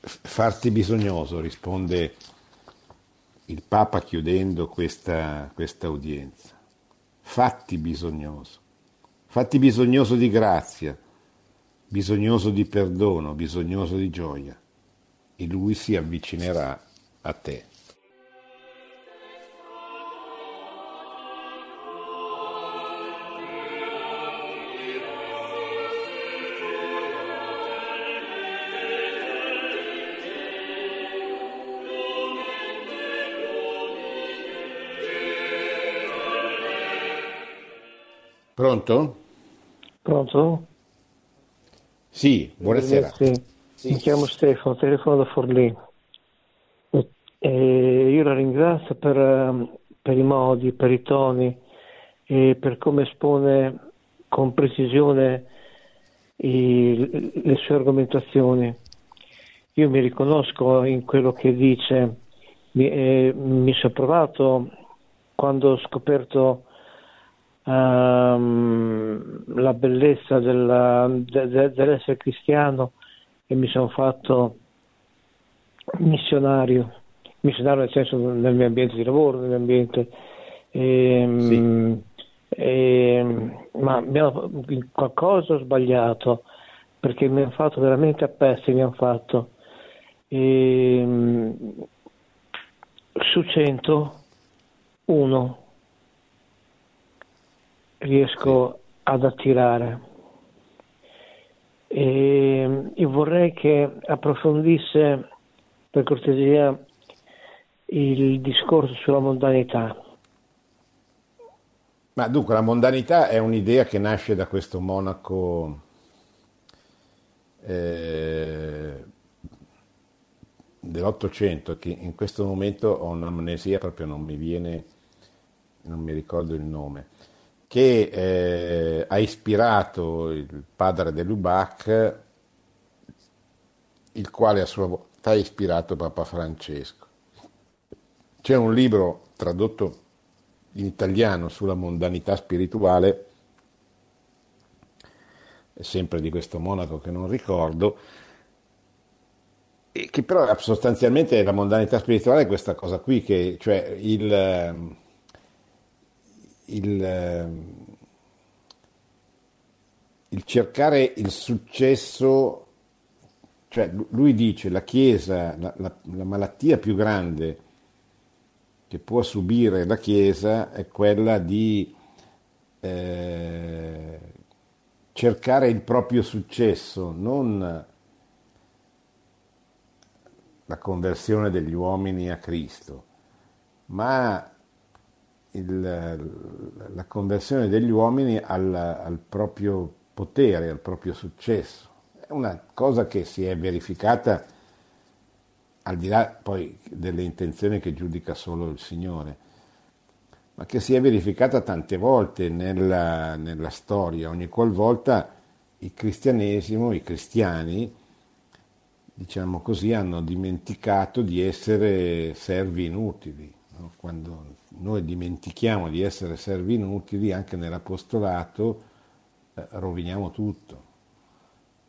farti bisognoso, risponde il Papa chiudendo questa, questa udienza. Fatti bisognoso, fatti bisognoso di grazia, bisognoso di perdono, bisognoso di gioia, e lui si avvicinerà a te. Pronto? Pronto? Sì, buonasera. Sì. Mi chiamo Stefano, telefono da Forlì. E io la ringrazio per, per, i modi, per i toni e per come espone con precisione i, le sue argomentazioni. Io mi riconosco in quello che dice, mi, eh, mi sono provato quando ho scoperto um, la bellezza della, de, de, dell'essere cristiano e mi sono fatto missionario, missionario nel senso nel mio ambiente di lavoro, nel mio ambiente... Ehm, sì. ehm, ma abbiamo, qualcosa ho sbagliato perché mi hanno fatto veramente a pezzi, mi hanno fatto. E, ehm, su 100, uno riesco ad attirare. E io vorrei che approfondisse per cortesia il discorso sulla mondanità. Ma dunque la mondanità è un'idea che nasce da questo monaco eh, dell'Ottocento che in questo momento ho un'amnesia proprio non mi viene, non mi ricordo il nome che eh, ha ispirato il padre Lubac, il quale a sua volta ha ispirato Papa Francesco. C'è un libro tradotto in italiano sulla mondanità spirituale, sempre di questo monaco che non ricordo, che però sostanzialmente la mondanità spirituale è questa cosa qui, che cioè il il, ehm, il cercare il successo, cioè lui dice la Chiesa, la, la, la malattia più grande che può subire la Chiesa è quella di eh, cercare il proprio successo, non la conversione degli uomini a Cristo, ma il, la conversione degli uomini al, al, proprio potere, al proprio successo. È una cosa che si è verificata al di là poi delle intenzioni che giudica solo il Signore, ma che si è verificata tante volte nella, nella storia, ogni qualvolta il cristianesimo, i cristiani, diciamo così, hanno dimenticato di essere servi inutili. No? Quando noi dimentichiamo di essere servi inutili anche nell'apostolato, eh, roviniamo tutto.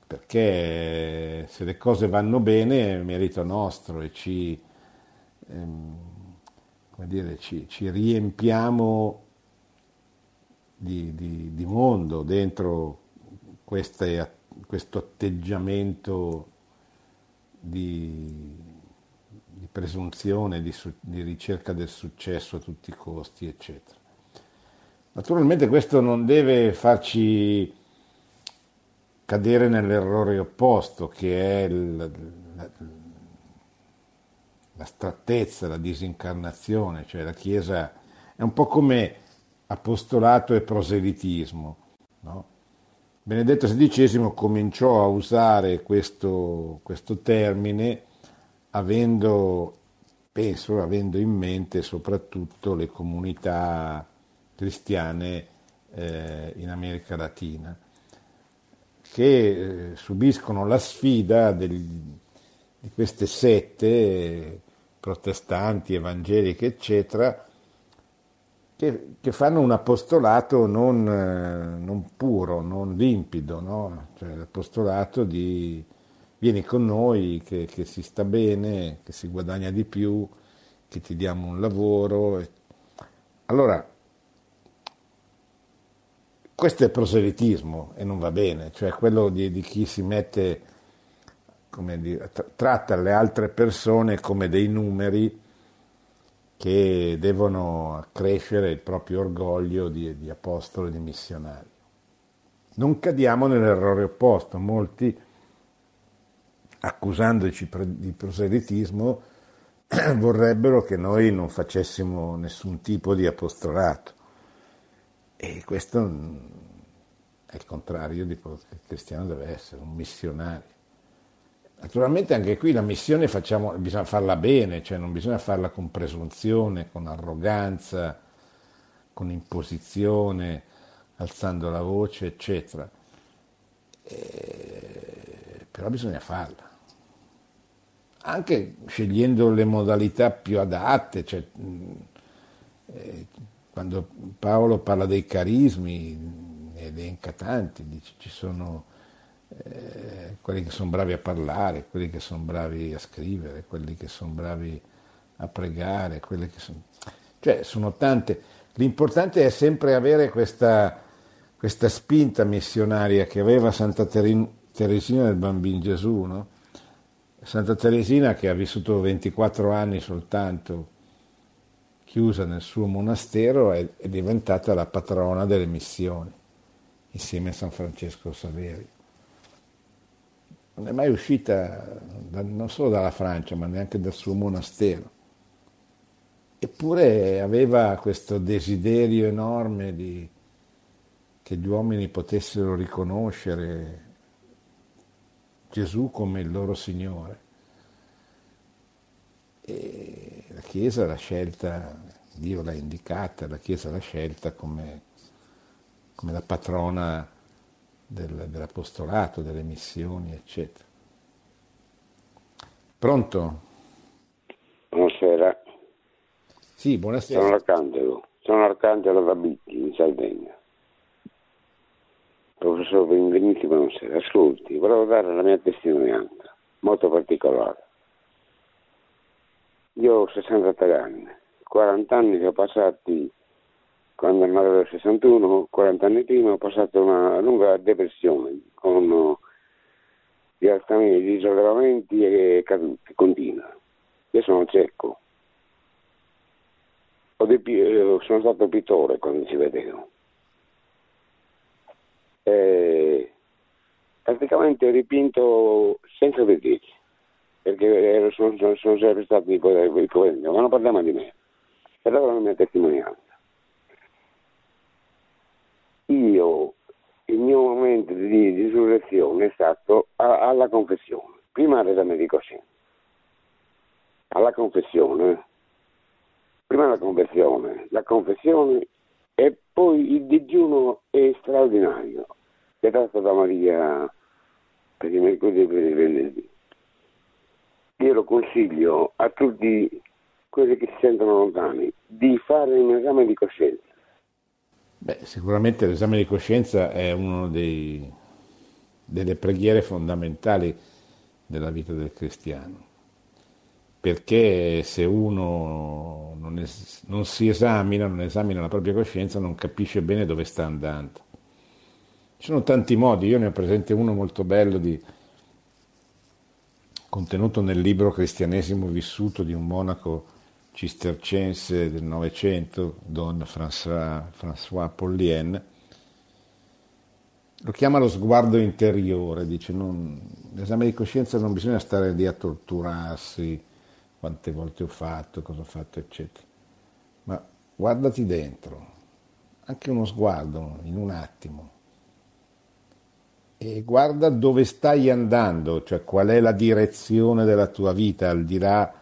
Perché se le cose vanno bene è merito nostro e ci, ehm, dire, ci, ci riempiamo di, di, di, mondo dentro queste, questo atteggiamento di, presunzione, di, di ricerca del successo a tutti i costi, eccetera. Naturalmente questo non deve farci cadere nell'errore opposto, che è il, la, la strattezza, la disincarnazione, cioè la Chiesa è un po' come apostolato e proselitismo. No? Benedetto XVI cominciò a usare questo, questo termine avendo, penso, avendo in mente soprattutto le comunità cristiane eh, in America Latina, che eh, subiscono la sfida degli, di queste sette protestanti, evangeliche, eccetera, che, che fanno un apostolato non, eh, non puro, non limpido, no? cioè l'apostolato di vieni con noi, che, che, si sta bene, che si guadagna di più, che ti diamo un lavoro. Allora, questo è proselitismo e non va bene, cioè quello di, di chi si mette, come dire, tratta le altre persone come dei numeri che devono accrescere il proprio orgoglio di, di apostolo e di missionario. Non cadiamo nell'errore opposto, molti accusandoci di proselitismo vorrebbero che noi non facessimo nessun tipo di apostolato e questo è il contrario di quello che il cristiano deve essere, un missionario. Naturalmente anche qui la missione facciamo, bisogna farla bene, cioè non bisogna farla con presunzione, con arroganza, con imposizione, alzando la voce, eccetera. E, però bisogna farla. Anche scegliendo le modalità più adatte, cioè, eh, quando Paolo parla dei carismi, elenca tanti, dice ci sono eh, quelli che sono bravi a parlare, quelli che sono bravi a scrivere, quelli che sono bravi a pregare, quelli che sono... Cioè, sono tante. L'importante è sempre avere questa, questa spinta missionaria che aveva Santa Teresina del Bambino Gesù, no? Santa Teresina che ha vissuto 24 anni soltanto chiusa nel suo monastero è, è diventata la patrona delle missioni insieme a San Francesco Saverio non è mai uscita da, non solo dalla Francia, ma neanche dal suo monastero. Eppure aveva questo desiderio enorme di, che gli uomini potessero riconoscere Gesù come il loro Signore. E la Chiesa l'ha scelta, Dio l'ha indicata, la Chiesa l'ha scelta come, come la patrona del, dell'apostolato, delle missioni, eccetera. Pronto? Buonasera. Sì, buonasera. Sono Arcangelo, sono Arcangelo da Bitti, in Sardegna. Professor Benvenuti, buonasera. Ascolti, volevo dare la mia testimonianza, molto particolare. Io ho 63 anni, 40 anni che ho passati quando nel del 61, 40 anni prima, ho passato una lunga depressione con gli alzamenti, gli sollevamenti e cadute continue. Io sono cieco. Eh, sono stato pittore quando ci vedevo. E praticamente ripinto senza vederci, perché sono, sono, sono sempre stato di potere, ma non parliamo di me. Però è la mia testimonianza io il mio momento di risurrezione è stato a, alla confessione, prima all'esame di coscienza, alla confessione, prima la confessione, la confessione e poi il digiuno è straordinario, è dato da Maria per i mercoledì e per i venerdì. Io lo consiglio a tutti quelli che si sentono lontani di fare un esame di coscienza Beh, sicuramente l'esame di coscienza è una delle preghiere fondamentali della vita del cristiano, perché se uno non, es- non si esamina, non esamina la propria coscienza, non capisce bene dove sta andando. Ci sono tanti modi, io ne ho presente uno molto bello di, contenuto nel libro Cristianesimo vissuto di un monaco cistercense del Novecento, Don François, François Pollien, lo chiama lo sguardo interiore, dice non, l'esame di coscienza non bisogna stare lì a torturarsi, quante volte ho fatto, cosa ho fatto, eccetera, ma guardati dentro, anche uno sguardo in un attimo, e guarda dove stai andando, cioè qual è la direzione della tua vita al di là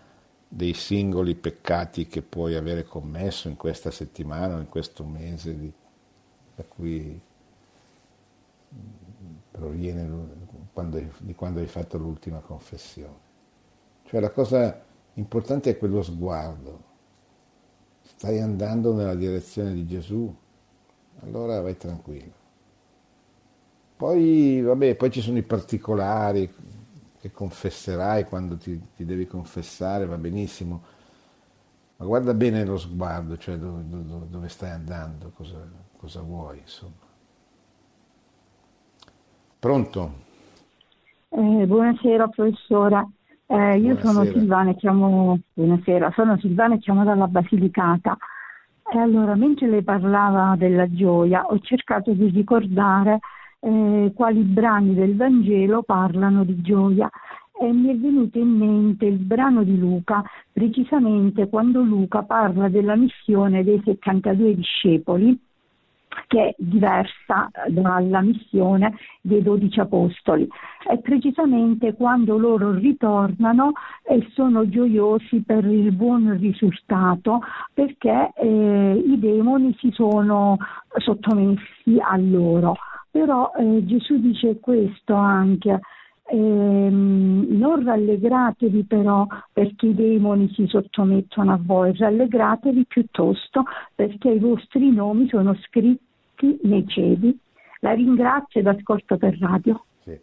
dei singoli peccati che puoi avere commesso in questa settimana in questo mese di, da cui proviene quando, di quando hai fatto l'ultima confessione. Cioè la cosa importante è quello sguardo. Stai andando nella direzione di Gesù, allora vai tranquillo. Poi, vabbè, poi ci sono i particolari che confesserai quando ti, ti devi confessare, va benissimo, ma guarda bene lo sguardo, cioè dove, dove, dove stai andando, cosa, cosa vuoi, insomma. Pronto? Eh, buonasera professore, eh, io buonasera. sono Silvana e chiamo, buonasera, sono Silvana e chiamo dalla Basilicata. E allora, mentre lei parlava della gioia, ho cercato di ricordare eh, quali brani del Vangelo parlano di gioia e mi è venuto in mente il brano di Luca, precisamente quando Luca parla della missione dei 72 discepoli che è diversa dalla missione dei dodici apostoli. È precisamente quando loro ritornano e sono gioiosi per il buon risultato perché eh, i demoni si sono sottomessi a loro. Però eh, Gesù dice questo anche, ehm, non rallegratevi però perché i demoni si sottomettono a voi, rallegratevi piuttosto perché i vostri nomi sono scritti nei cieli. La ringrazio ed ascolto per radio. Sì.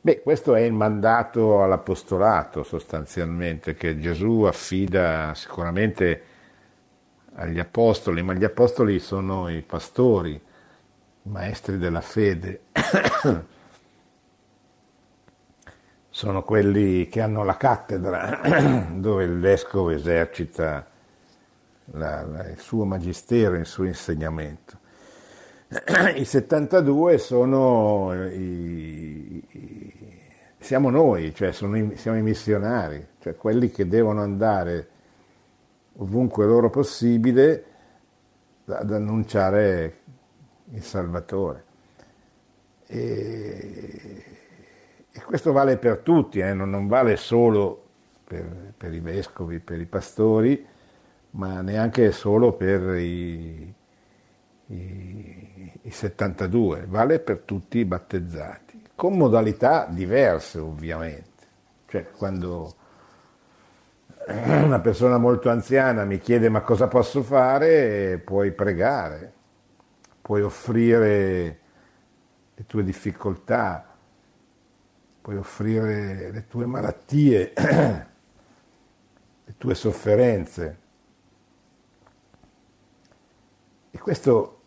Beh, questo è il mandato all'apostolato sostanzialmente che Gesù affida sicuramente agli apostoli, ma gli apostoli sono i pastori maestri della fede sono quelli che hanno la cattedra dove il vescovo esercita la, la, il suo magistero, il suo insegnamento. I 72 sono i, i, siamo noi, cioè i, siamo i missionari, cioè quelli che devono andare ovunque loro possibile ad annunciare il Salvatore. E, e questo vale per tutti, eh? non, non, vale solo per, per, i vescovi, per i pastori, ma neanche solo per i, i, i 72, vale per tutti i battezzati, con modalità diverse ovviamente. Cioè quando una persona molto anziana mi chiede ma cosa posso fare, puoi pregare, puoi offrire le tue difficoltà, puoi offrire le tue malattie, le tue sofferenze. E questo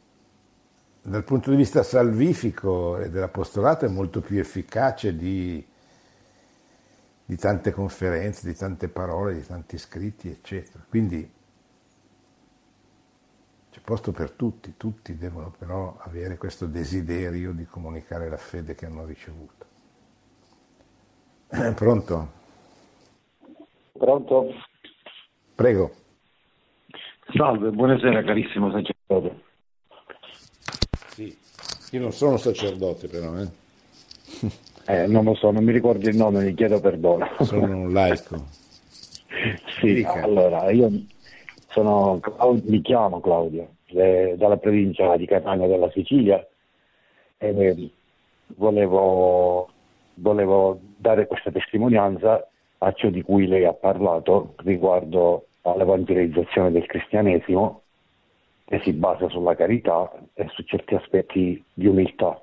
dal punto di vista salvifico e dell'apostolato è molto più efficace di, di tante conferenze, di tante parole, di tanti scritti, eccetera. Quindi c'è posto per tutti, tutti devono però avere questo desiderio di comunicare la fede che hanno ricevuto. Pronto? Pronto? Prego. Salve, buonasera carissimo sacerdote. Sì, io non sono sacerdote però, eh. eh non lo so, non mi ricordo il nome, mi chiedo perdono. Sono un laico. sì, Dica. allora, io sono, mi chiamo Claudio, le, dalla provincia di Catania della Sicilia e volevo, volevo dare questa testimonianza a ciò di cui lei ha parlato riguardo all'evangelizzazione del cristianesimo che si basa sulla carità e su certi aspetti di umiltà,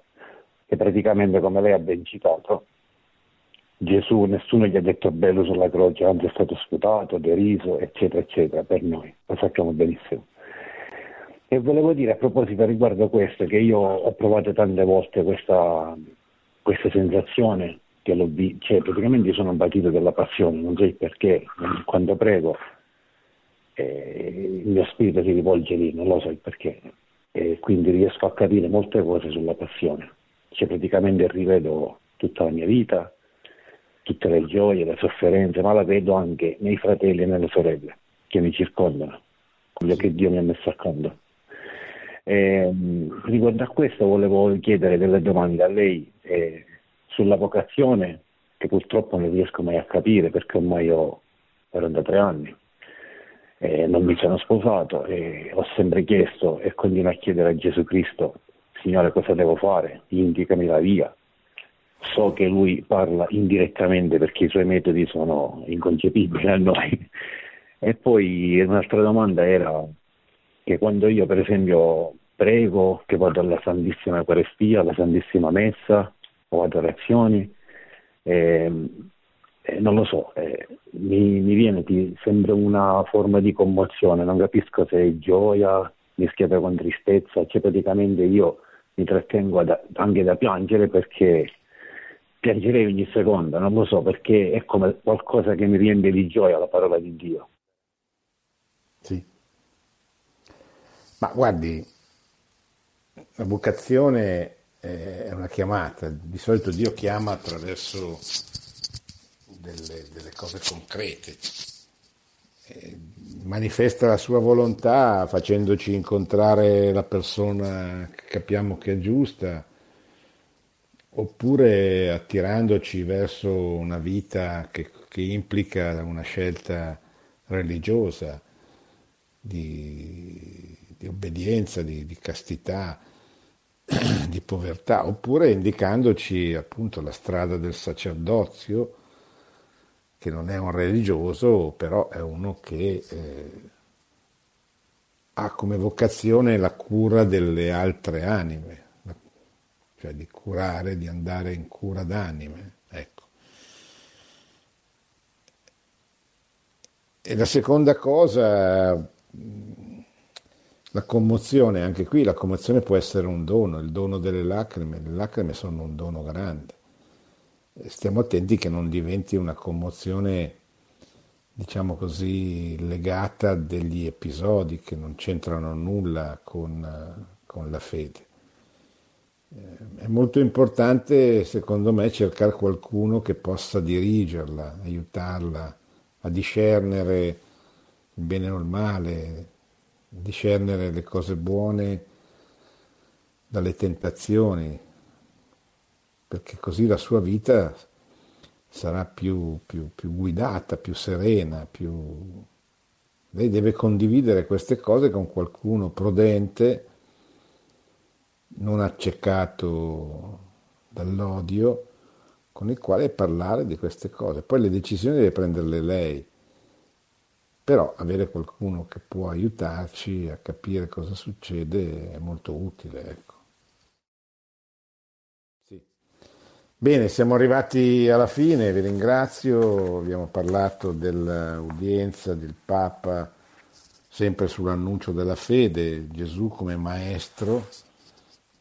che praticamente come lei ha ben citato Gesù nessuno gli ha detto bello sulla croce, anzi è stato sputato, deriso, eccetera, eccetera, per noi, lo sappiamo benissimo. E volevo dire a proposito riguardo questo che io ho provato tante volte questa, questa sensazione che l'ho cioè praticamente sono partito della passione, non so il perché, quando prego eh, il mio spirito si rivolge lì, non lo so il perché, e quindi riesco a capire molte cose sulla passione, cioè praticamente rivedo tutta la mia vita, tutte le gioie, le sofferenze, ma la vedo anche nei fratelli e nelle sorelle che mi circondano, quello che Dio mi ha messo accanto. E, riguardo a questo volevo chiedere delle domande a lei. Eh, sulla vocazione che purtroppo non riesco mai a capire perché ormai ho 43 anni e non mi sono sposato e ho sempre chiesto e continuo a chiedere a Gesù Cristo Signore cosa devo fare? Indicami la via. So che lui parla indirettamente perché i suoi metodi sono inconcepibili a noi. E poi un'altra domanda era che quando io per esempio prego, che vado alla Santissima Eucaristia, alla Santissima Messa, o adorazioni, eh, eh, non lo so, eh, mi, mi, viene ti, sempre una forma di commozione, non capisco se è gioia mischiata con tristezza, cioè praticamente io mi trattengo da, anche da piangere perché piangerei ogni seconda, non lo so, perché è come qualcosa che mi riempie di gioia la parola di Dio. Sì. Ma guardi, la vocazione è una chiamata, di solito Dio chiama attraverso delle, delle cose concrete, manifesta la sua volontà facendoci incontrare la persona che capiamo che è giusta, oppure attirandoci verso una vita che, che implica una scelta religiosa, di, di obbedienza, di, di castità di povertà, oppure indicandoci appunto la strada del sacerdozio, che non è un religioso, però è uno che eh, ha come vocazione la cura delle altre anime, cioè di curare, di andare in cura d'anime. Ecco. E la seconda cosa la commozione, anche qui la commozione può essere un dono, il dono delle lacrime, le lacrime sono un dono grande. Stiamo attenti che non diventi una commozione, diciamo così, legata a degli episodi che non c'entrano nulla con, con la fede. Eh, è molto importante, secondo me, cercare qualcuno che possa dirigerla, aiutarla a discernere il bene o il male, discernere le cose buone dalle tentazioni, perché così la sua vita sarà più, più, più guidata, più serena, più... Lei deve condividere queste cose con qualcuno prudente, non accecato dall'odio, con il quale parlare di queste cose. Poi le decisioni deve prenderle lei però avere qualcuno che può aiutarci a capire cosa succede è molto utile. Ecco. Sì. Bene, siamo arrivati alla fine, vi ringrazio, abbiamo parlato dell'udienza del Papa sempre sull'annuncio della fede, Gesù come maestro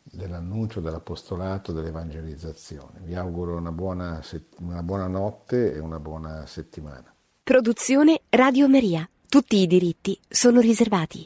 dell'annuncio, dell'apostolato, dell'evangelizzazione. Vi auguro una buona, una buona notte e una buona settimana. Produzione Radio Maria. Tutti i diritti sono riservati.